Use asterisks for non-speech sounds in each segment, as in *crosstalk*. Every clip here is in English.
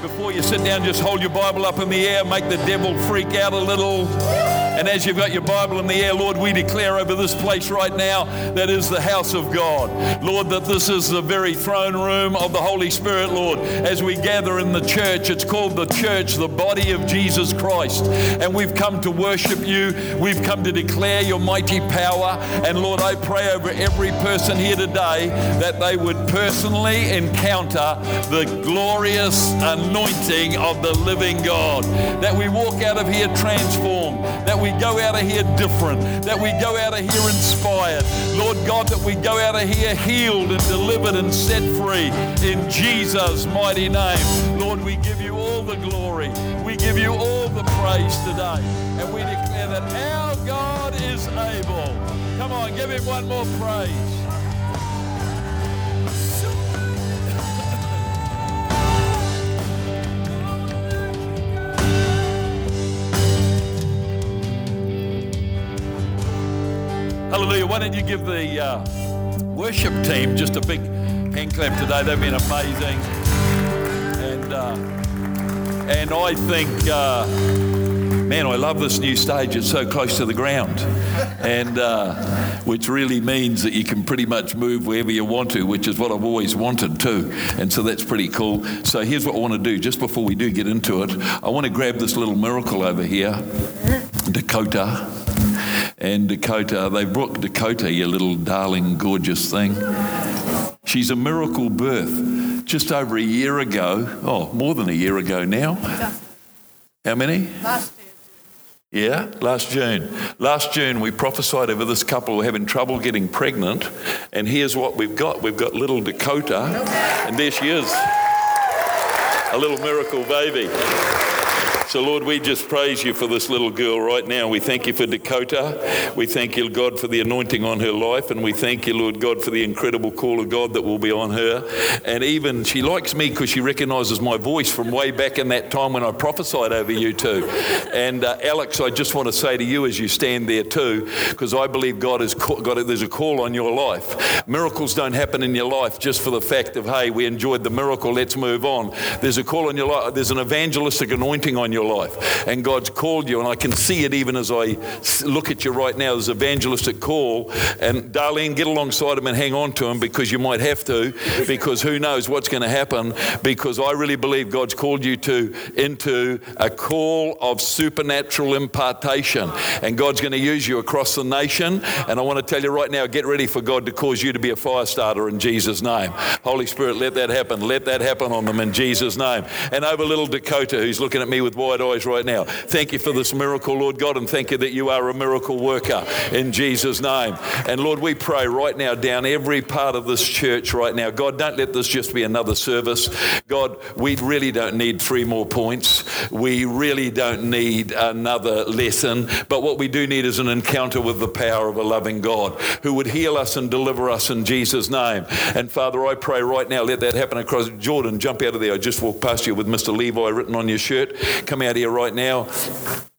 Before you sit down, just hold your Bible up in the air, make the devil freak out a little. And as you've got your Bible in the air, Lord, we declare over this place right now that is the house of God. Lord, that this is the very throne room of the Holy Spirit, Lord. As we gather in the church, it's called the church, the body of Jesus Christ. And we've come to worship you. We've come to declare your mighty power. And Lord, I pray over every person here today that they would personally encounter the glorious anointing of the living God. That we walk out of here transformed. That we go out of here different, that we go out of here inspired. Lord God, that we go out of here healed and delivered and set free in Jesus' mighty name. Lord, we give you all the glory, we give you all the praise today, and we declare that our God is able. Come on, give him one more praise. Hallelujah. Why don't you give the uh, worship team just a big hand clap today? They've been amazing. And, uh, and I think, uh, man, I love this new stage. It's so close to the ground. And uh, which really means that you can pretty much move wherever you want to, which is what I've always wanted too. And so that's pretty cool. So here's what I want to do just before we do get into it. I want to grab this little miracle over here, Dakota and Dakota. They brought Dakota, you little darling, gorgeous thing. She's a miracle birth. Just over a year ago, oh, more than a year ago now. How many? Last Yeah, last June. Last June, we prophesied over this couple who were having trouble getting pregnant. And here's what we've got we've got little Dakota, and there she is a little miracle baby. So, Lord, we just praise you for this little girl right now. We thank you for Dakota. We thank you, God, for the anointing on her life. And we thank you, Lord God, for the incredible call of God that will be on her. And even she likes me because she recognizes my voice from way back in that time when I prophesied over you too. And uh, Alex, I just want to say to you as you stand there too, because I believe God has got it, there's a call on your life. Miracles don't happen in your life just for the fact of, hey, we enjoyed the miracle, let's move on. There's a call on your life. There's an evangelistic anointing on your life. And God's called you, and I can see it even as I look at you right now. There's evangelistic call. And Darlene, get alongside him and hang on to him because you might have to, because who knows what's going to happen. Because I really believe God's called you to into a call of supernatural impartation. And God's going to use you across the nation. And I want to tell you right now, get ready for God to cause you to be a fire starter in Jesus' name. Holy Spirit, let that happen. Let that happen on them in Jesus' name. And over little Dakota, who's looking at me with wide eyes right now. Thank you for this miracle, Lord God, and thank you that you are a miracle worker in Jesus' name. And Lord, we pray right now down every part of this church right now. God, don't let this just be another service. God, we really don't need three more points. We really don't need another lesson. But what we do need is an encounter with the power of a loving God who would heal us and deliver us in Jesus' name. And Father, I pray right now, let that happen across Jordan. Jump out of there. I just walked past you with Mr. Levi written on your shirt. Come out here right now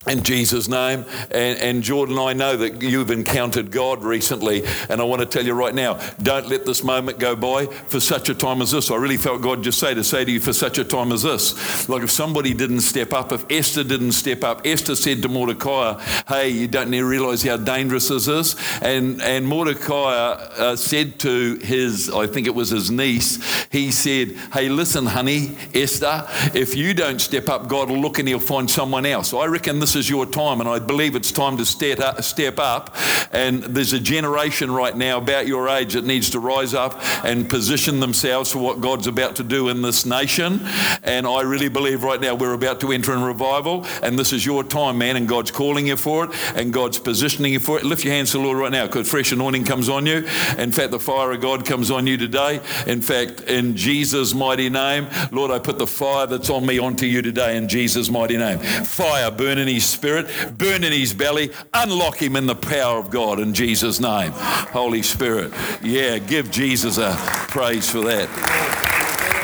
in Jesus' name. And, and, Jordan, I know that you've encountered God recently, and I want to tell you right now don't let this moment go by for such a time as this. I really felt God just say to say to you for such a time as this. Like if somebody didn't step up, if Esther didn't step up, Esther said to Mordecai, Hey, you don't need to realize how dangerous this is. And, and Mordecai uh, said to his, I think it was his niece, he said, Hey, listen, honey, Esther, if you don't step up, God will look and he'll find someone else. I reckon this is your time, and I believe it's time to step up, step up. And there's a generation right now about your age that needs to rise up and position themselves for what God's about to do in this nation. And I really believe right now we're about to enter in revival, and this is your time, man. And God's calling you for it, and God's positioning you for it. Lift your hands to the Lord right now, because fresh anointing comes on you. In fact, the fire of God comes on you today. In fact, in Jesus' mighty name, Lord, I put the fire that's on me onto you today in Jesus' mighty name. Fire burn in his spirit, burn in his belly, unlock him in the power of God in Jesus' name. Holy Spirit. Yeah, give Jesus a praise for that.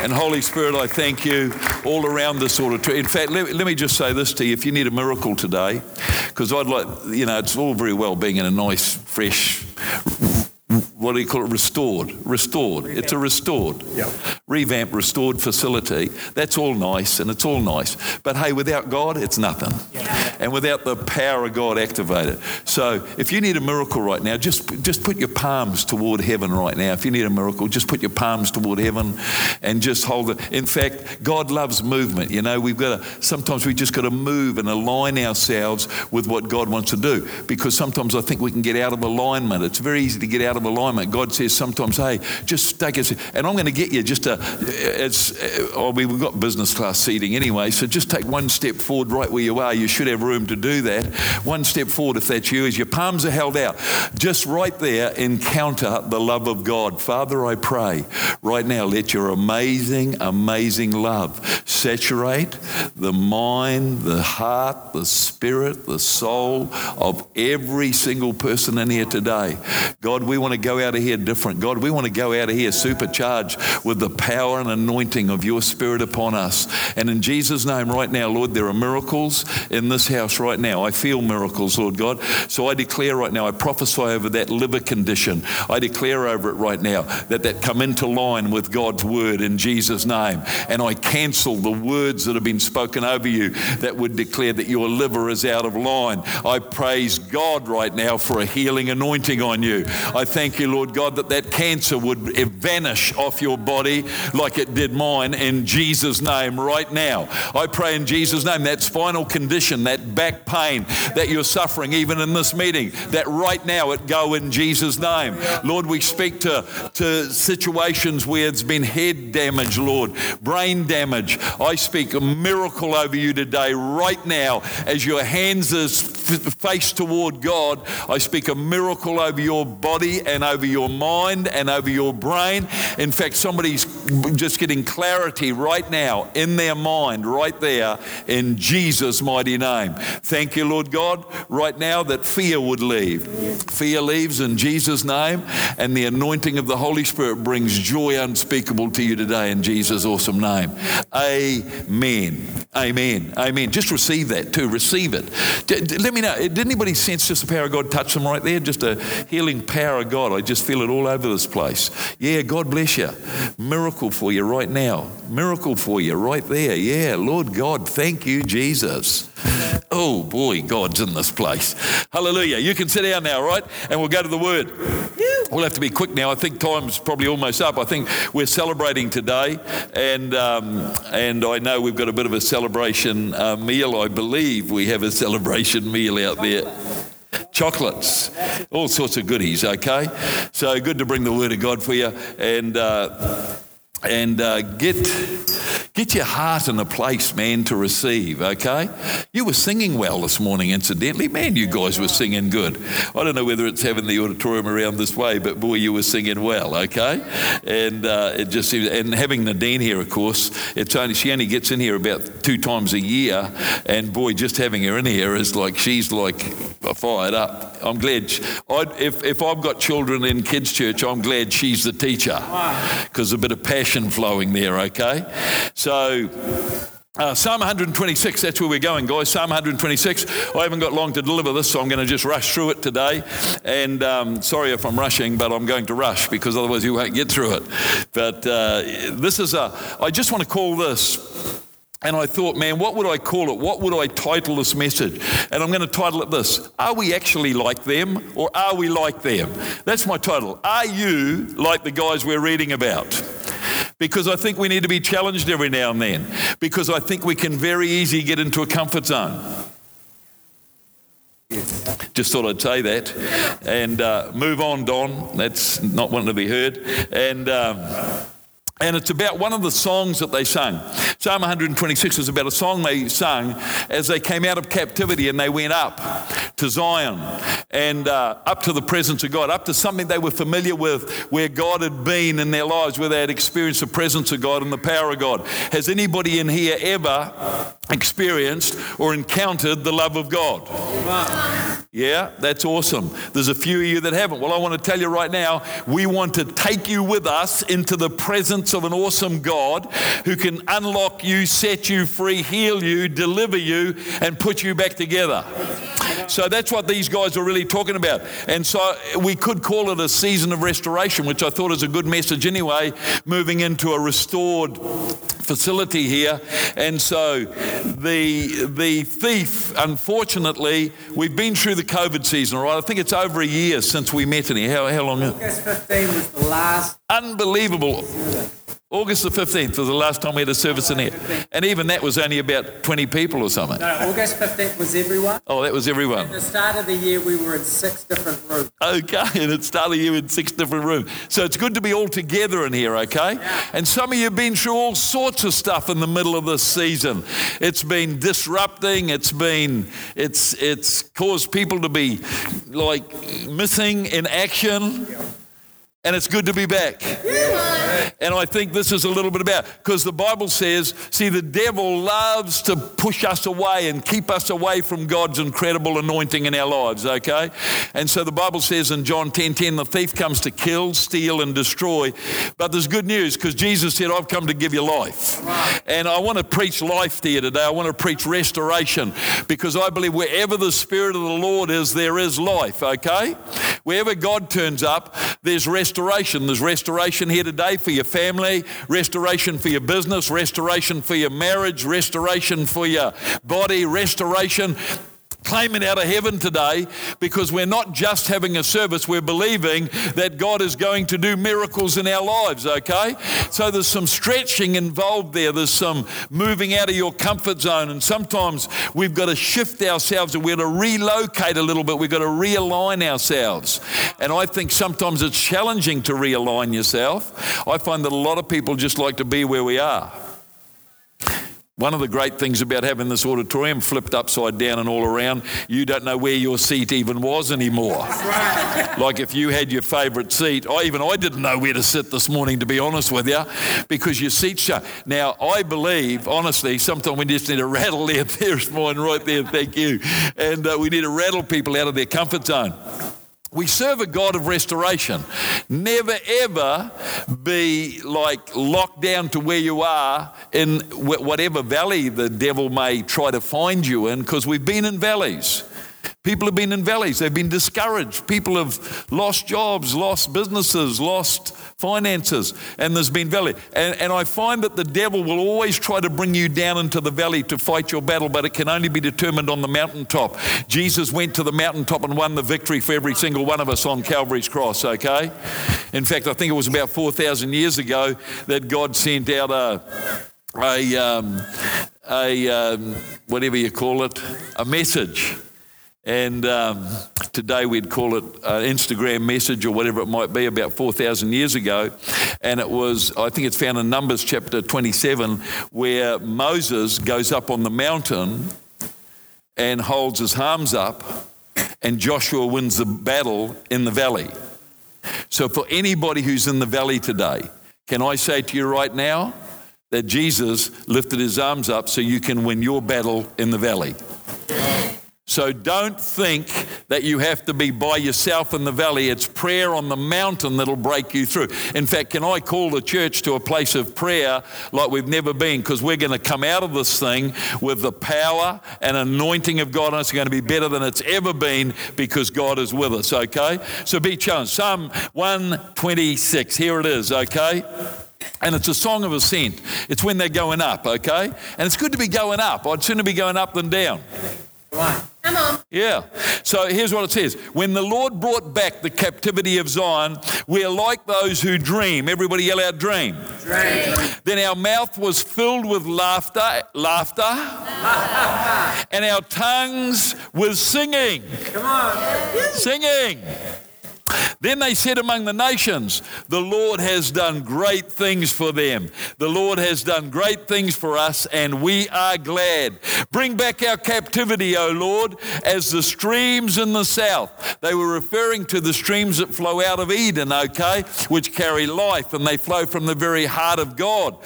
And Holy Spirit, I thank you all around this of. In fact, let, let me just say this to you: if you need a miracle today, because I'd like, you know, it's all very well being in a nice, fresh what do you call it? Restored. Restored. Revamp. It's a restored. Yep. Revamp, restored facility. That's all nice and it's all nice. But hey, without God, it's nothing. Yep. And without the power of God activated. So if you need a miracle right now, just, just put your palms toward heaven right now. If you need a miracle, just put your palms toward heaven and just hold it. In fact, God loves movement. You know, we've got to, sometimes we just got to move and align ourselves with what God wants to do. Because sometimes I think we can get out of alignment. It's very easy to get out of alignment. God says sometimes, hey, just take us, and I'm going to get you just a, it's, oh, we've got business class seating anyway, so just take one step forward right where you are. You should have room to do that. One step forward if that's you, as your palms are held out. Just right there, encounter the love of God. Father, I pray right now, let your amazing, amazing love saturate the mind, the heart, the spirit, the soul of every single person in here today. God, we want to go out of here different. God, we want to go out of here supercharged with the power and anointing of your spirit upon us. And in Jesus' name, right now, Lord, there are miracles in this house right now. I feel miracles, Lord God. So I declare right now, I prophesy over that liver condition. I declare over it right now that that come into line with God's word in Jesus' name. And I cancel the words that have been spoken over you that would declare that your liver is out of line. I praise God right now for a healing anointing on you. I thank you, Lord God, that that cancer would vanish off your body like it did mine in Jesus' name right now. I pray in Jesus' name that spinal condition, that back pain that you're suffering, even in this meeting, that right now it go in Jesus' name. Lord, we speak to, to situations where it's been head damage, Lord, brain damage. I speak a miracle over you today, right now, as your hands is face toward God. I speak a miracle over your body and over your mind and over your brain. In fact, somebody's just getting clarity right now in their mind, right there, in Jesus' mighty name. Thank you, Lord God, right now that fear would leave. Fear leaves in Jesus' name, and the anointing of the Holy Spirit brings joy unspeakable to you today in Jesus' awesome name. Amen. Amen. Amen. Just receive that too. Receive it. Let me know. Did anybody sense just the power of God touch them right there? Just a healing power of God. I just feel it all over this place. Yeah, God bless you. Miracle for you right now. Miracle for you right there. Yeah, Lord God, thank you, Jesus. Oh boy, God's in this place. Hallelujah. You can sit down now, right? And we'll go to the word. We'll have to be quick now. I think time's probably almost up. I think we're celebrating today, and um, and I know we've got a bit of a celebration uh, meal. I believe we have a celebration meal out there chocolates, all sorts of goodies, okay? So good to bring the word of God for you and, uh, and uh, get Get your heart in a place, man, to receive, okay? You were singing well this morning, incidentally. Man, you guys were singing good. I don't know whether it's having the auditorium around this way, but boy, you were singing well, okay? And uh, it just and having Nadine here, of course, it's only, she only gets in here about two times a year, and boy, just having her in here is like, she's like fired up. I'm glad, she, if, if I've got children in kids' church, I'm glad she's the teacher because a bit of passion flowing there, okay? So, uh, Psalm 126, that's where we're going, guys. Psalm 126. I haven't got long to deliver this, so I'm going to just rush through it today. And um, sorry if I'm rushing, but I'm going to rush because otherwise you won't get through it. But uh, this is a, I just want to call this and I thought, man, what would I call it? What would I title this message? And I'm going to title it this Are we actually like them or are we like them? That's my title. Are you like the guys we're reading about? Because I think we need to be challenged every now and then, because I think we can very easily get into a comfort zone. Just thought I'd say that. And uh, move on, Don. That's not wanting to be heard. And. Um, and it's about one of the songs that they sung. Psalm 126 is about a song they sung as they came out of captivity and they went up to Zion and uh, up to the presence of God, up to something they were familiar with, where God had been in their lives, where they had experienced the presence of God and the power of God. Has anybody in here ever experienced or encountered the love of God? Yeah, that's awesome. There's a few of you that haven't. Well, I want to tell you right now, we want to take you with us into the presence of an awesome God who can unlock you, set you free, heal you, deliver you, and put you back together. So that's what these guys are really talking about. And so we could call it a season of restoration, which I thought is a good message anyway, moving into a restored facility here. And so the, the thief, unfortunately, we've been through the COVID season, right? I think it's over a year since we met in here. How, how long? August 15 was the last. Unbelievable. August the 15th was the last time we had a service in here. And even that was only about 20 people or something. No, August 15th was everyone. Oh, that was everyone. At the start of the year, we were in six different rooms. Okay, *laughs* and it started you in six different rooms. So it's good to be all together in here, okay? And some of you have been through all sorts of stuff in the middle of this season. It's been disrupting, it's been it's it's caused people to be like missing in action. And it's good to be back. And I think this is a little bit about because the Bible says, see, the devil loves to push us away and keep us away from God's incredible anointing in our lives, okay? And so the Bible says in John 10 10, the thief comes to kill, steal, and destroy. But there's good news because Jesus said, I've come to give you life. And I want to preach life to you today. I want to preach restoration because I believe wherever the Spirit of the Lord is, there is life, okay? Wherever God turns up, there's restoration. There's restoration here today for your family, restoration for your business, restoration for your marriage, restoration for your body, restoration claiming out of heaven today because we're not just having a service, we're believing that God is going to do miracles in our lives, okay? So there's some stretching involved there, there's some moving out of your comfort zone, and sometimes we've got to shift ourselves and we've got to relocate a little bit, we've got to realign ourselves. And I think sometimes it's challenging to realign yourself. I find that a lot of people just like to be where we are. One of the great things about having this auditorium flipped upside down and all around, you don't know where your seat even was anymore. like if you had your favourite seat, I, even I didn't know where to sit this morning, to be honest with you, because your seat's shut. Now, I believe, honestly, sometimes we just need to *laughs* rattle there. There's mine right there, thank you. And uh, we need to rattle people out of their comfort zone. We serve a God of restoration. Never ever be like locked down to where you are in whatever valley the devil may try to find you in, because we've been in valleys. People have been in valleys, they've been discouraged. People have lost jobs, lost businesses, lost finances, and there's been valley. And, and I find that the devil will always try to bring you down into the valley to fight your battle, but it can only be determined on the mountaintop. Jesus went to the mountaintop and won the victory for every single one of us on Calvary's cross, okay? In fact, I think it was about 4,000 years ago that God sent out a, a, um, a um, whatever you call it, a message and um, today we'd call it an Instagram message or whatever it might be about 4,000 years ago. And it was, I think it's found in Numbers chapter 27, where Moses goes up on the mountain and holds his arms up, and Joshua wins the battle in the valley. So, for anybody who's in the valley today, can I say to you right now that Jesus lifted his arms up so you can win your battle in the valley? So don't think that you have to be by yourself in the valley. It's prayer on the mountain that'll break you through. In fact, can I call the church to a place of prayer like we've never been? Because we're going to come out of this thing with the power and anointing of God, and it's going to be better than it's ever been because God is with us, okay? So be challenged. Psalm 126, here it is, okay? And it's a song of ascent. It's when they're going up, okay? And it's good to be going up. I'd sooner be going up than down. Come on. Come on. Yeah. So here's what it says When the Lord brought back the captivity of Zion, we are like those who dream. Everybody yell out, dream. Dream. Then our mouth was filled with laughter, laughter, *laughs* and our tongues with singing. Come on. Singing. Then they said among the nations, The Lord has done great things for them. The Lord has done great things for us, and we are glad. Bring back our captivity, O Lord, as the streams in the south. They were referring to the streams that flow out of Eden, okay, which carry life, and they flow from the very heart of God.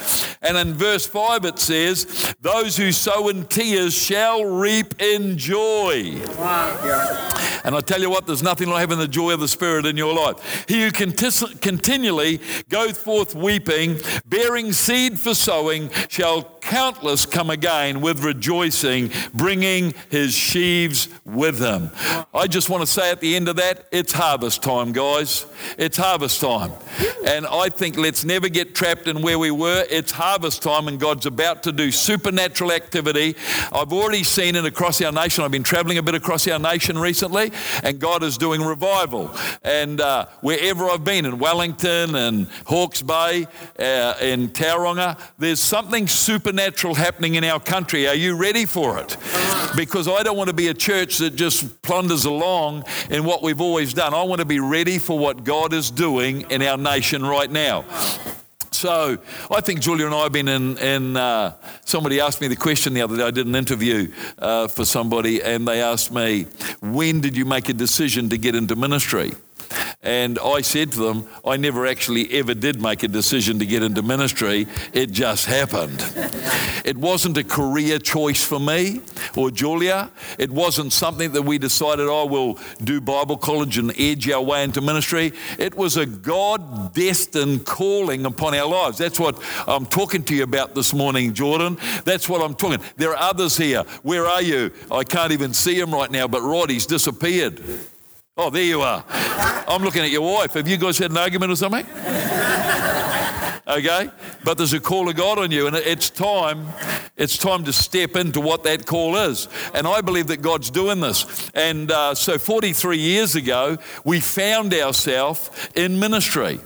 And in verse 5 it says, Those who sow in tears shall reap in joy. Wow. And I tell you what, there's nothing like having the joy of the Spirit in your life. He who continually goeth forth weeping, bearing seed for sowing, shall countless come again with rejoicing, bringing his sheaves with him. I just want to say at the end of that, it's harvest time, guys. It's harvest time. And I think let's never get trapped in where we were. It's harvest time, and God's about to do supernatural activity. I've already seen it across our nation. I've been traveling a bit across our nation recently, and God is doing revival. And uh, wherever I've been, in Wellington and Hawke's Bay, uh, in Tauranga, there's something supernatural happening in our country. Are you ready for it? Because I don't want to be a church that just plunders along in what we've always done. I want to be ready for what God is doing in our nation right now. So I think Julia and I have been in. in uh, somebody asked me the question the other day. I did an interview uh, for somebody, and they asked me, "When did you make a decision to get into ministry?" And I said to them, I never actually ever did make a decision to get into ministry. It just happened. It wasn't a career choice for me or Julia. It wasn't something that we decided, oh, we'll do Bible college and edge our way into ministry. It was a God destined calling upon our lives. That's what I'm talking to you about this morning, Jordan. That's what I'm talking. There are others here. Where are you? I can't even see him right now, but Roddy's disappeared. Oh, there you are. I'm looking at your wife. Have you guys had an argument or something? Okay? But there's a call of God on you, and it's time, it's time to step into what that call is. And I believe that God's doing this. And uh, so 43 years ago, we found ourselves in ministry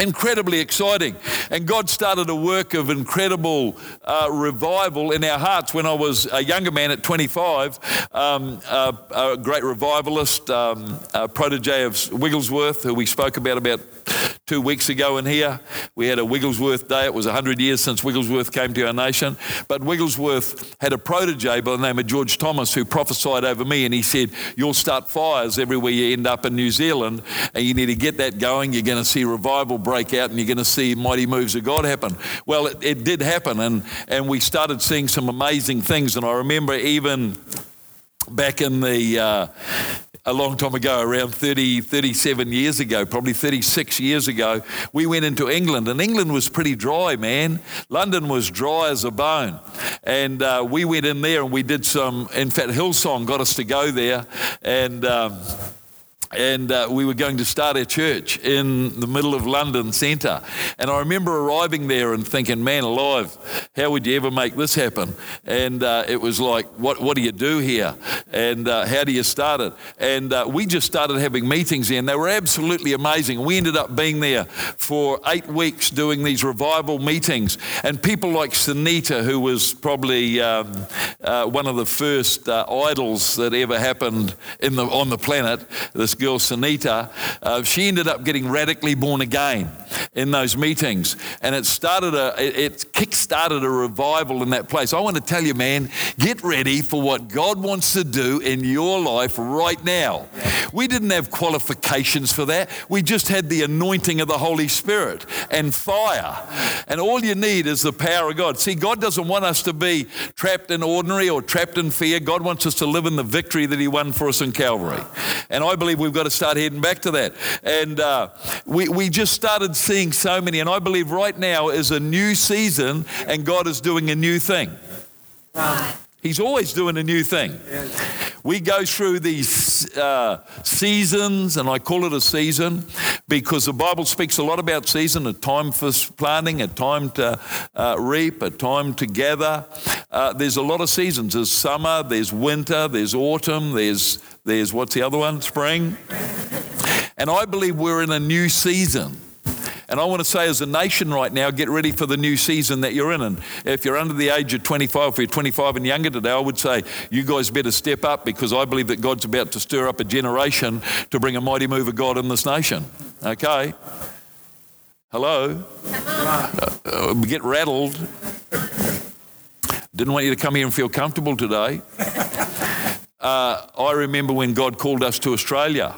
incredibly exciting. And God started a work of incredible uh, revival in our hearts when I was a younger man at 25, um, uh, a great revivalist, um, a protege of Wigglesworth, who we spoke about about two weeks ago in here. We had a Wigglesworth Day. It was 100 years since Wigglesworth came to our nation. But Wigglesworth had a protege by the name of George Thomas who prophesied over me, and he said, You'll start fires everywhere you end up in New Zealand, and you need to get that going. You're going to see revival break out, and you're going to see mighty moves of God happen. Well, it, it did happen, and, and we started seeing some amazing things. And I remember even back in the uh, a long time ago, around 30, 37 years ago, probably 36 years ago, we went into England, and England was pretty dry, man. London was dry as a bone. And uh, we went in there and we did some, in fact, Hillsong got us to go there. And. Um, and uh, we were going to start our church in the middle of London centre. And I remember arriving there and thinking, man alive, how would you ever make this happen? And uh, it was like, what, what do you do here? And uh, how do you start it? And uh, we just started having meetings there, and they were absolutely amazing. We ended up being there for eight weeks doing these revival meetings. And people like Sunita, who was probably um, uh, one of the first uh, idols that ever happened in the, on the planet, this girl, Sunita, uh, she ended up getting radically born again in those meetings. And it started a, it kick-started a revival in that place. I want to tell you, man, get ready for what God wants to do in your life right now. We didn't have qualifications for that. We just had the anointing of the Holy Spirit and fire. And all you need is the power of God. See, God doesn't want us to be trapped in ordinary or trapped in fear. God wants us to live in the victory that He won for us in Calvary. And I believe we've got to start heading back to that. And uh, we, we just started seeing so many. And I believe right now is a new season and God is doing a new thing. He's always doing a new thing. We go through these uh, seasons, and I call it a season because the Bible speaks a lot about season a time for planting, a time to uh, reap, a time to gather. Uh, there's a lot of seasons. There's summer, there's winter, there's autumn, there's, there's what's the other one? Spring. And I believe we're in a new season. And I want to say, as a nation right now, get ready for the new season that you're in. And if you're under the age of 25, if you're 25 and younger today, I would say you guys better step up because I believe that God's about to stir up a generation to bring a mighty move of God in this nation. Okay? Hello? Uh, uh, get rattled. Didn't want you to come here and feel comfortable today. Uh, I remember when God called us to Australia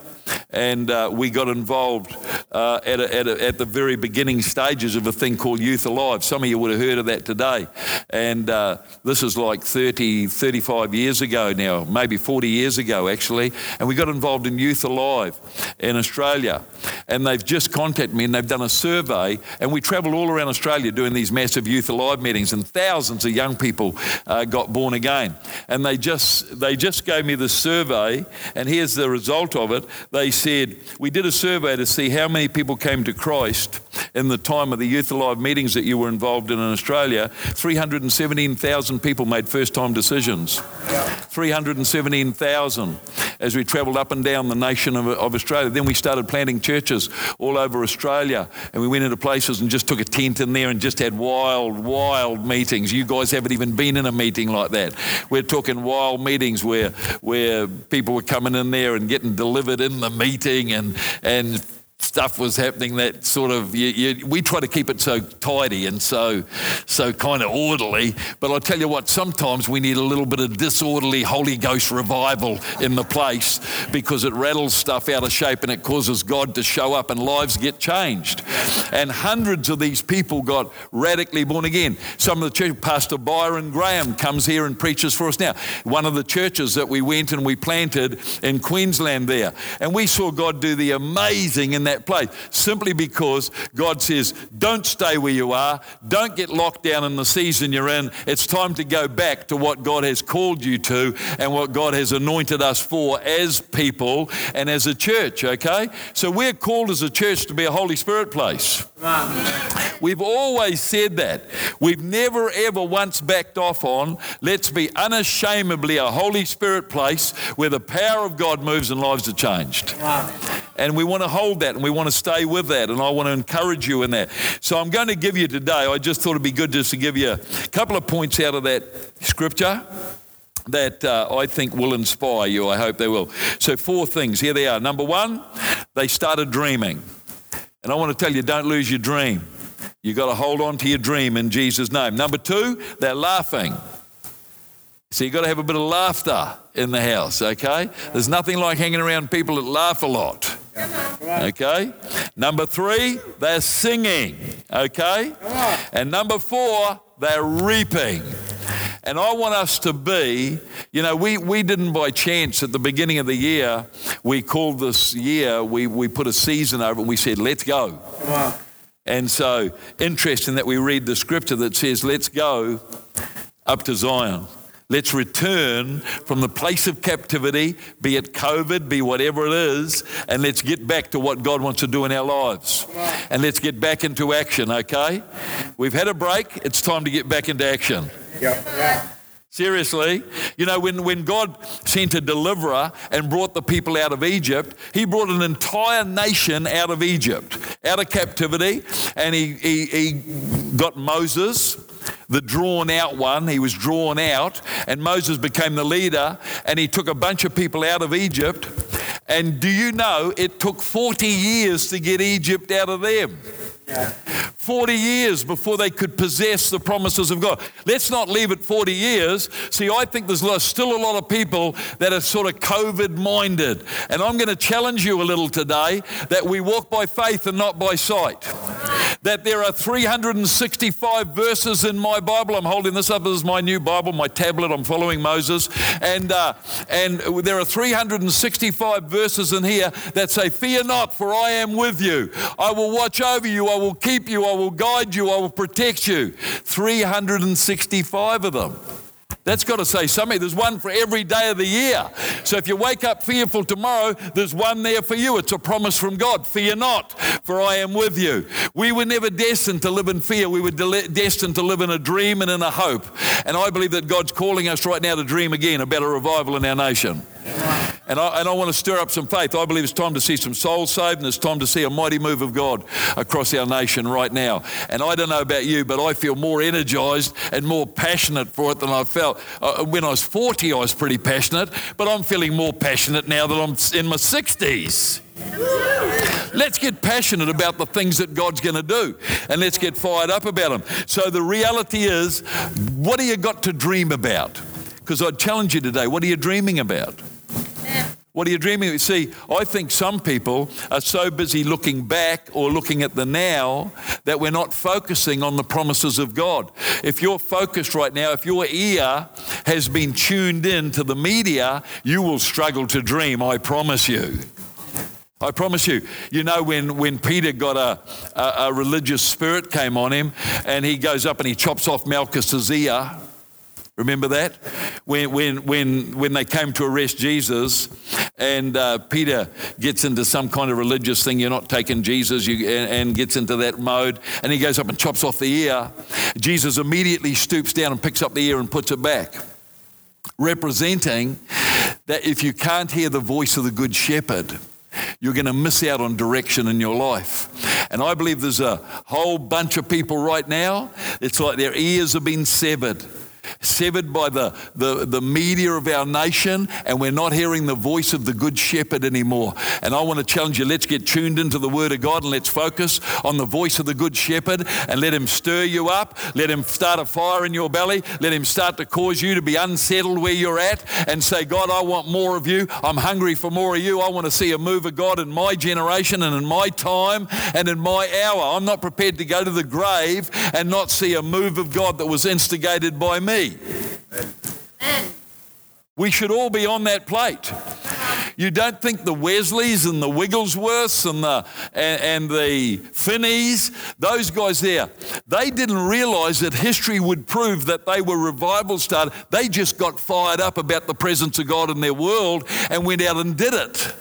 and uh, we got involved uh, at, a, at, a, at the very beginning stages of a thing called Youth Alive. Some of you would have heard of that today. And uh, this is like 30, 35 years ago now, maybe 40 years ago actually. And we got involved in Youth Alive in Australia. And they've just contacted me and they've done a survey. And we travel all around Australia doing these massive Youth Alive meetings, and thousands of young people uh, got born again. And they just, they just gave me the survey, and here's the result of it. They said, We did a survey to see how many people came to Christ in the time of the Youth Alive meetings that you were involved in in Australia. 317,000 people made first time decisions. 317,000 as we travelled up and down the nation of, of, Australia. Then we started planting churches all over Australia and we went into places and just took a tent in there and just had wild, wild meetings. You guys haven't even been in a meeting like that. We're talking wild meetings where, where people were coming in there and getting delivered in the meeting and, and stuff was happening that sort of you, you, we try to keep it so tidy and so so kind of orderly. But i tell you what sometimes we need a little bit of disorderly holy ghost revival in the place because it rattles stuff out of shape and it causes god to show up and lives get changed. And hundreds of these people got radically born again. Some of the church pastor byron graham comes here and preaches for us now. One of the churches that we went and we planted in queensland there. And we saw god do the amazing in that that place simply because God says, don't stay where you are, don't get locked down in the season you're in. It's time to go back to what God has called you to and what God has anointed us for as people and as a church, okay? So we're called as a church to be a Holy Spirit place. We've always said that. We've never ever once backed off on let's be unashamedly a Holy Spirit place where the power of God moves and lives are changed. And we want to hold that and we want to stay with that. And I want to encourage you in that. So I'm going to give you today, I just thought it'd be good just to give you a couple of points out of that scripture that uh, I think will inspire you. I hope they will. So, four things. Here they are. Number one, they started dreaming. And I want to tell you, don't lose your dream. You've got to hold on to your dream in Jesus' name. Number two, they're laughing. So you've got to have a bit of laughter in the house, okay? There's nothing like hanging around people that laugh a lot. Okay? Number three, they're singing. Okay? And number four, they're reaping. And I want us to be, you know, we, we didn't by chance at the beginning of the year, we called this year, we, we put a season over it, we said, let's go. And so, interesting that we read the scripture that says, let's go up to Zion. Let's return from the place of captivity, be it COVID, be whatever it is, and let's get back to what God wants to do in our lives. And let's get back into action, okay? We've had a break, it's time to get back into action. Yeah. Yeah. Seriously, you know, when, when God sent a deliverer and brought the people out of Egypt, He brought an entire nation out of Egypt, out of captivity, and He, he, he got Moses, the drawn out one. He was drawn out, and Moses became the leader, and he took a bunch of people out of Egypt. And do you know it took 40 years to get Egypt out of them? 40 years before they could possess the promises of God. Let's not leave it 40 years. See, I think there's still a lot of people that are sort of COVID minded. And I'm going to challenge you a little today that we walk by faith and not by sight. That there are 365 verses in my Bible. I'm holding this up as my new Bible, my tablet. I'm following Moses. And, uh, and there are 365 verses in here that say, Fear not, for I am with you. I will watch over you. I will keep you, I will guide you, I will protect you. 365 of them. That's got to say something. There's one for every day of the year. So if you wake up fearful tomorrow, there's one there for you. It's a promise from God. Fear not, for I am with you. We were never destined to live in fear. We were de- destined to live in a dream and in a hope. And I believe that God's calling us right now to dream again about a revival in our nation. And I, and I want to stir up some faith. I believe it's time to see some souls saved and it's time to see a mighty move of God across our nation right now. And I don't know about you, but I feel more energized and more passionate for it than I felt. Uh, when I was 40, I was pretty passionate, but I'm feeling more passionate now that I'm in my 60s. Let's get passionate about the things that God's going to do and let's get fired up about them. So, the reality is, what do you got to dream about? Because I'd challenge you today what are you dreaming about? What are you dreaming of? See, I think some people are so busy looking back or looking at the now that we're not focusing on the promises of God. If you're focused right now, if your ear has been tuned in to the media, you will struggle to dream, I promise you. I promise you. You know, when, when Peter got a, a, a religious spirit came on him and he goes up and he chops off Malchus's ear Remember that? When, when, when, when they came to arrest Jesus and uh, Peter gets into some kind of religious thing, you're not taking Jesus, you, and, and gets into that mode, and he goes up and chops off the ear. Jesus immediately stoops down and picks up the ear and puts it back, representing that if you can't hear the voice of the Good Shepherd, you're going to miss out on direction in your life. And I believe there's a whole bunch of people right now, it's like their ears have been severed severed by the, the, the media of our nation, and we're not hearing the voice of the Good Shepherd anymore. And I want to challenge you let's get tuned into the Word of God and let's focus on the voice of the Good Shepherd and let Him stir you up. Let Him start a fire in your belly. Let Him start to cause you to be unsettled where you're at and say, God, I want more of you. I'm hungry for more of you. I want to see a move of God in my generation and in my time and in my hour. I'm not prepared to go to the grave and not see a move of God that was instigated by me me. Amen. We should all be on that plate. You don't think the Wesleys and the Wigglesworths and the, and, and the Finneys, those guys there, they didn't realize that history would prove that they were revival started. They just got fired up about the presence of God in their world and went out and did it.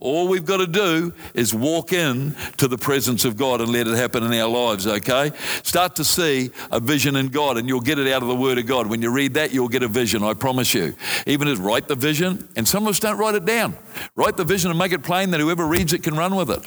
All we've got to do is walk in to the presence of God and let it happen in our lives, okay? Start to see a vision in God and you'll get it out of the Word of God. When you read that, you'll get a vision, I promise you. Even as write the vision, and some of us don't write it down. Write the vision and make it plain that whoever reads it can run with it.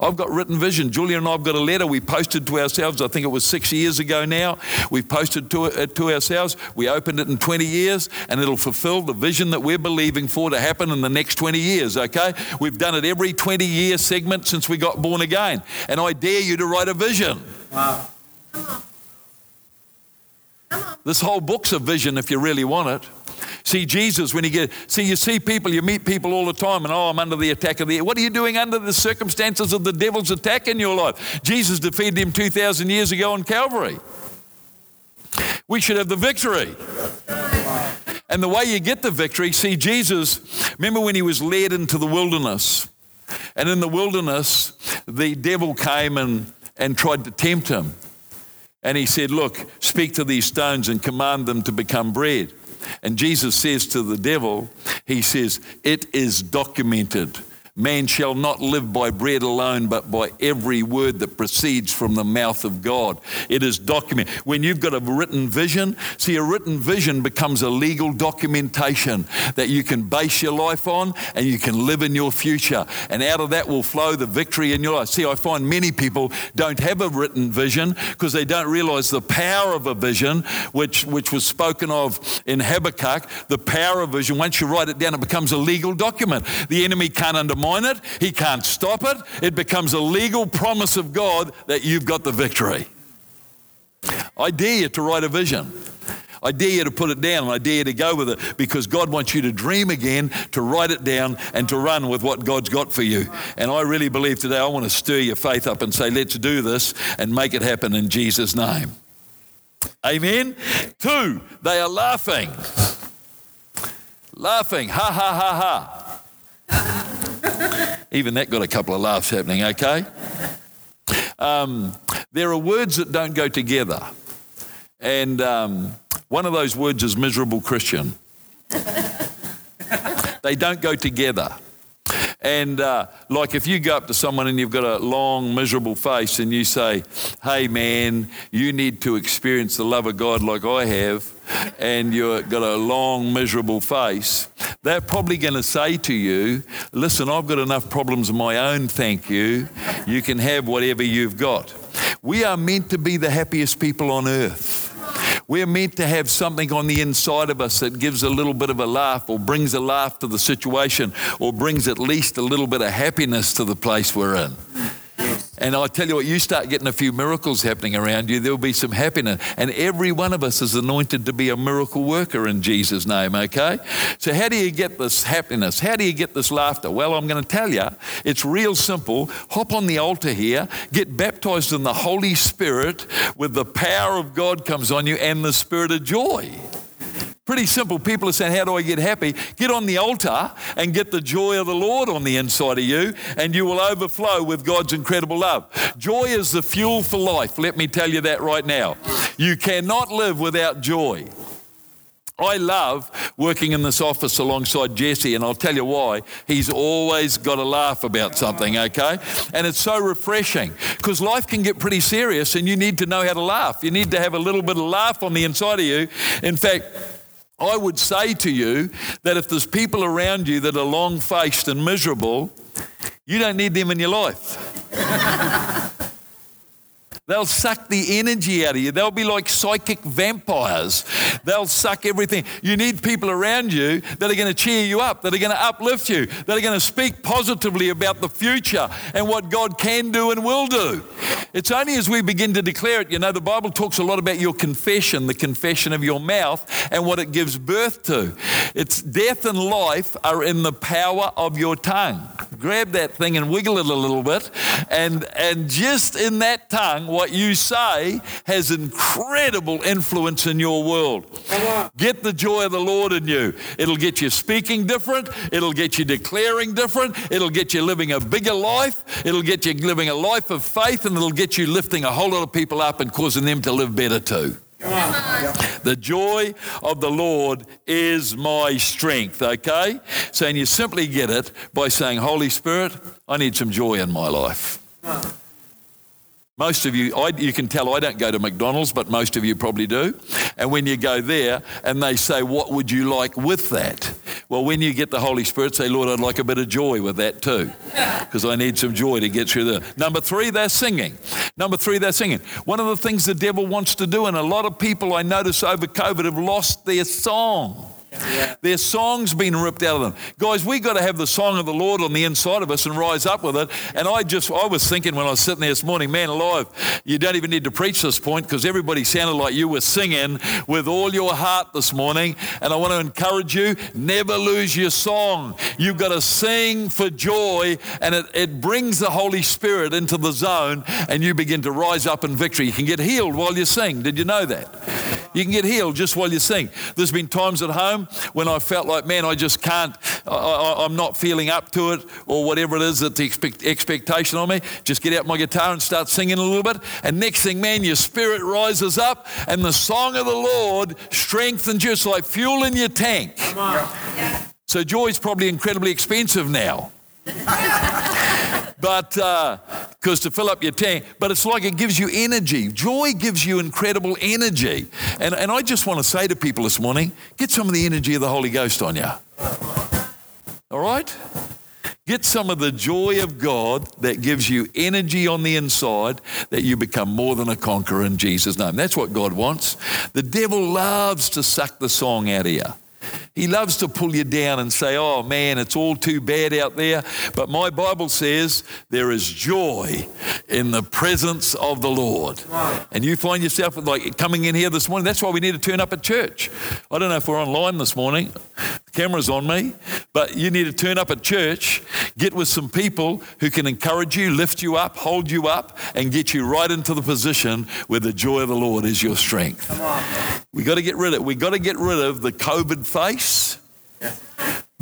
I've got written vision. Julia and I have got a letter we posted to ourselves. I think it was six years ago now. We've posted to it uh, to ourselves. We opened it in 20 years, and it'll fulfill the vision that we're believing for to happen in the next 20 years. Okay, we've done it every 20 year segment since we got born again, and I dare you to write a vision. Wow. This whole book's a vision if you really want it. See, Jesus, when he get, see, you see people, you meet people all the time, and oh, I'm under the attack of the. What are you doing under the circumstances of the devil's attack in your life? Jesus defeated him 2,000 years ago on Calvary. We should have the victory. And the way you get the victory, see, Jesus, remember when he was led into the wilderness? And in the wilderness, the devil came and, and tried to tempt him. And he said, Look, speak to these stones and command them to become bread. And Jesus says to the devil, He says, It is documented. Man shall not live by bread alone, but by every word that proceeds from the mouth of God. It is documented. When you've got a written vision, see, a written vision becomes a legal documentation that you can base your life on and you can live in your future. And out of that will flow the victory in your life. See, I find many people don't have a written vision because they don't realize the power of a vision, which, which was spoken of in Habakkuk. The power of vision, once you write it down, it becomes a legal document. The enemy can't undermine undermine it, he can't stop it. It becomes a legal promise of God that you've got the victory. I dare you to write a vision. I dare you to put it down I dare you to go with it because God wants you to dream again, to write it down, and to run with what God's got for you. And I really believe today I want to stir your faith up and say, let's do this and make it happen in Jesus' name. Amen. Two, they are laughing. laughing. Ha ha ha ha. Even that got a couple of laughs happening, okay? Um, there are words that don't go together. And um, one of those words is miserable Christian. *laughs* they don't go together. And uh, like if you go up to someone and you've got a long, miserable face and you say, hey man, you need to experience the love of God like I have, and you've got a long, miserable face, they're probably going to say to you, listen, I've got enough problems of my own, thank you. You can have whatever you've got. We are meant to be the happiest people on earth. We're meant to have something on the inside of us that gives a little bit of a laugh or brings a laugh to the situation or brings at least a little bit of happiness to the place we're in. And I tell you what, you start getting a few miracles happening around you, there'll be some happiness. And every one of us is anointed to be a miracle worker in Jesus' name, okay? So, how do you get this happiness? How do you get this laughter? Well, I'm going to tell you, it's real simple. Hop on the altar here, get baptized in the Holy Spirit with the power of God comes on you and the spirit of joy. Pretty simple. People are saying, How do I get happy? Get on the altar and get the joy of the Lord on the inside of you, and you will overflow with God's incredible love. Joy is the fuel for life. Let me tell you that right now. You cannot live without joy. I love working in this office alongside Jesse, and I'll tell you why. He's always got a laugh about something, okay? And it's so refreshing because life can get pretty serious, and you need to know how to laugh. You need to have a little bit of laugh on the inside of you. In fact, I would say to you that if there's people around you that are long faced and miserable, you don't need them in your life. *laughs* They'll suck the energy out of you. They'll be like psychic vampires. They'll suck everything. You need people around you that are going to cheer you up, that are going to uplift you, that are going to speak positively about the future and what God can do and will do. It's only as we begin to declare it, you know, the Bible talks a lot about your confession, the confession of your mouth, and what it gives birth to. It's death and life are in the power of your tongue. Grab that thing and wiggle it a little bit, and, and just in that tongue, what you say has incredible influence in your world. Get the joy of the Lord in you. It'll get you speaking different, it'll get you declaring different, it'll get you living a bigger life, it'll get you living a life of faith, and it'll get you lifting a whole lot of people up and causing them to live better too. The joy of the Lord is my strength, okay? So, and you simply get it by saying, Holy Spirit, I need some joy in my life. Most of you, I, you can tell I don't go to McDonald's, but most of you probably do. And when you go there and they say, What would you like with that? Well, when you get the Holy Spirit, say, Lord, I'd like a bit of joy with that too, because I need some joy to get through the. Number three, they're singing. Number three, they're singing. One of the things the devil wants to do, and a lot of people I notice over COVID have lost their song. Their song's been ripped out of them. Guys, we got to have the song of the Lord on the inside of us and rise up with it. And I just, I was thinking when I was sitting there this morning, man alive, you don't even need to preach this point because everybody sounded like you were singing with all your heart this morning. And I want to encourage you, never lose your song. You've got to sing for joy and it, it brings the Holy Spirit into the zone and you begin to rise up in victory. You can get healed while you sing. Did you know that? You can get healed just while you sing. There's been times at home when I felt like, man, I just can't, I, am not feeling up to it, or whatever it is that the expect, expectation on me. Just get out my guitar and start singing a little bit. And next thing, man, your spirit rises up, and the song of the Lord strengthens you. It's like fuel in your tank. So joy is probably incredibly expensive now. *laughs* but because uh, to fill up your tank, but it's like it gives you energy. Joy gives you incredible energy. And, and I just want to say to people this morning get some of the energy of the Holy Ghost on you. All right? Get some of the joy of God that gives you energy on the inside that you become more than a conqueror in Jesus' name. That's what God wants. The devil loves to suck the song out of you. He loves to pull you down and say, oh man, it's all too bad out there. But my Bible says there is joy in the presence of the Lord. Wow. And you find yourself like coming in here this morning. That's why we need to turn up at church. I don't know if we're online this morning. Camera's on me. But you need to turn up at church, get with some people who can encourage you, lift you up, hold you up, and get you right into the position where the joy of the Lord is your strength. We got to get rid of we got to get rid of the COVID face.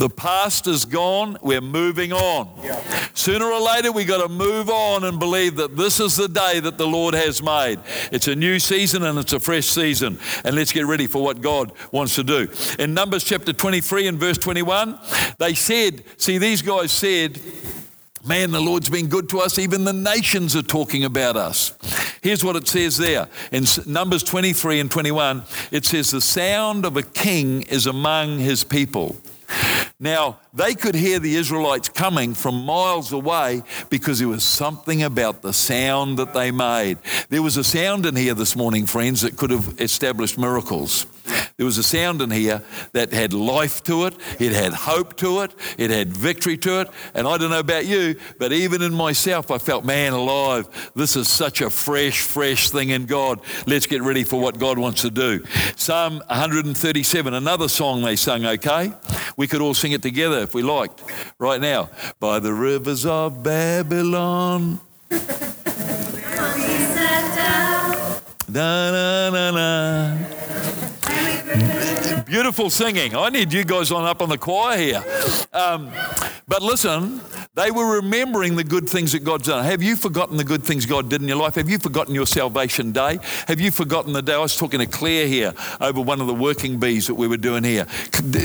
The past is gone. We're moving on. Yeah. Sooner or later, we got to move on and believe that this is the day that the Lord has made. It's a new season and it's a fresh season. And let's get ready for what God wants to do. In Numbers chapter 23 and verse 21, they said, see, these guys said, Man, the Lord's been good to us. Even the nations are talking about us. Here's what it says there in Numbers 23 and 21 it says, The sound of a king is among his people. Now, they could hear the Israelites coming from miles away because there was something about the sound that they made. There was a sound in here this morning, friends, that could have established miracles. There was a sound in here that had life to it, it had hope to it, it had victory to it. And I don't know about you, but even in myself, I felt, man, alive. This is such a fresh, fresh thing in God. Let's get ready for what God wants to do. Psalm 137, another song they sung, okay? We could all sing it together if we liked right now. By the rivers of Babylon. *laughs* Na, na, na, na. Beautiful singing. I need you guys on up on the choir here. Um, but listen, they were remembering the good things that God's done. Have you forgotten the good things God did in your life? Have you forgotten your salvation day? Have you forgotten the day? I was talking to Claire here over one of the working bees that we were doing here,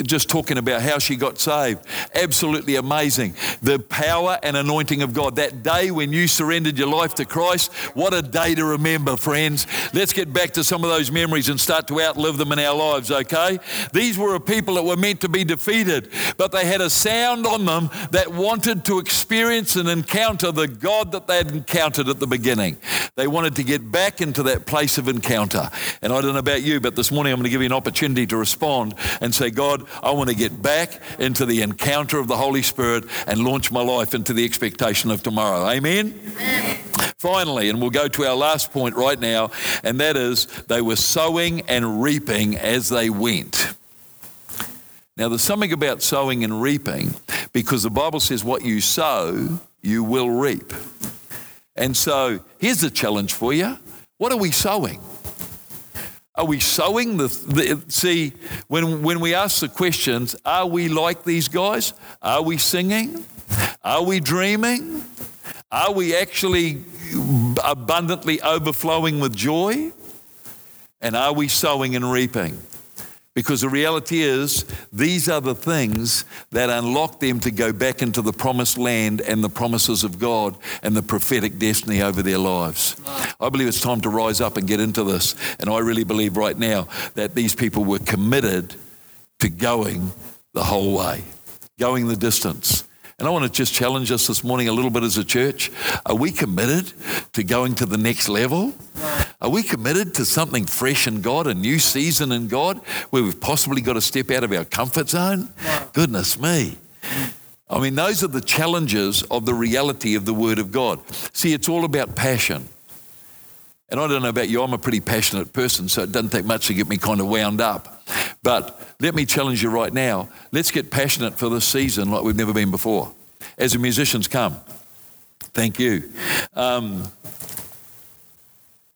just talking about how she got saved. Absolutely amazing. The power and anointing of God. That day when you surrendered your life to Christ, what a day to remember, friends. Let's get back to some of those memories and start to outlive them in our lives, okay? These were a people that were meant to be defeated, but they had a sound on them that wanted to experience and encounter the God that they had encountered at the beginning. They wanted to get back into that place of encounter. And I don't know about you, but this morning I'm going to give you an opportunity to respond and say, God, I want to get back into the encounter of the Holy Spirit and launch my life into the expectation of tomorrow. Amen? Amen. Finally, and we'll go to our last point right now, and that is they were sowing and reaping as they went. Now, there's something about sowing and reaping because the Bible says what you sow, you will reap. And so here's the challenge for you what are we sowing? Are we sowing the, the, see when when we ask the questions, are we like these guys? Are we singing? Are we dreaming? Are we actually abundantly overflowing with joy? And are we sowing and reaping? Because the reality is, these are the things that unlock them to go back into the promised land and the promises of God and the prophetic destiny over their lives. I believe it's time to rise up and get into this. And I really believe right now that these people were committed to going the whole way, going the distance. And I want to just challenge us this morning a little bit as a church. Are we committed to going to the next level? Are we committed to something fresh in God, a new season in God, where we've possibly got to step out of our comfort zone? Goodness me. I mean, those are the challenges of the reality of the Word of God. See, it's all about passion. And I don't know about you, I'm a pretty passionate person, so it doesn't take much to get me kind of wound up. But let me challenge you right now. Let's get passionate for this season like we've never been before. As the musicians come, thank you. Um,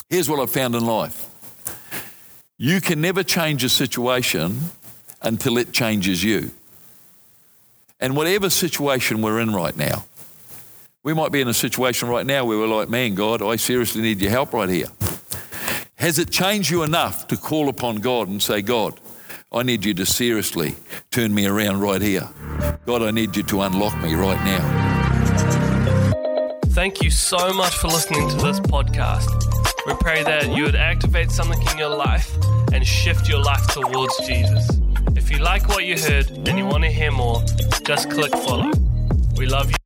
here's what I've found in life you can never change a situation until it changes you. And whatever situation we're in right now, we might be in a situation right now where we're like, man, God, I seriously need your help right here. Has it changed you enough to call upon God and say, God, I need you to seriously turn me around right here. God, I need you to unlock me right now. Thank you so much for listening to this podcast. We pray that you would activate something in your life and shift your life towards Jesus. If you like what you heard and you want to hear more, just click follow. We love you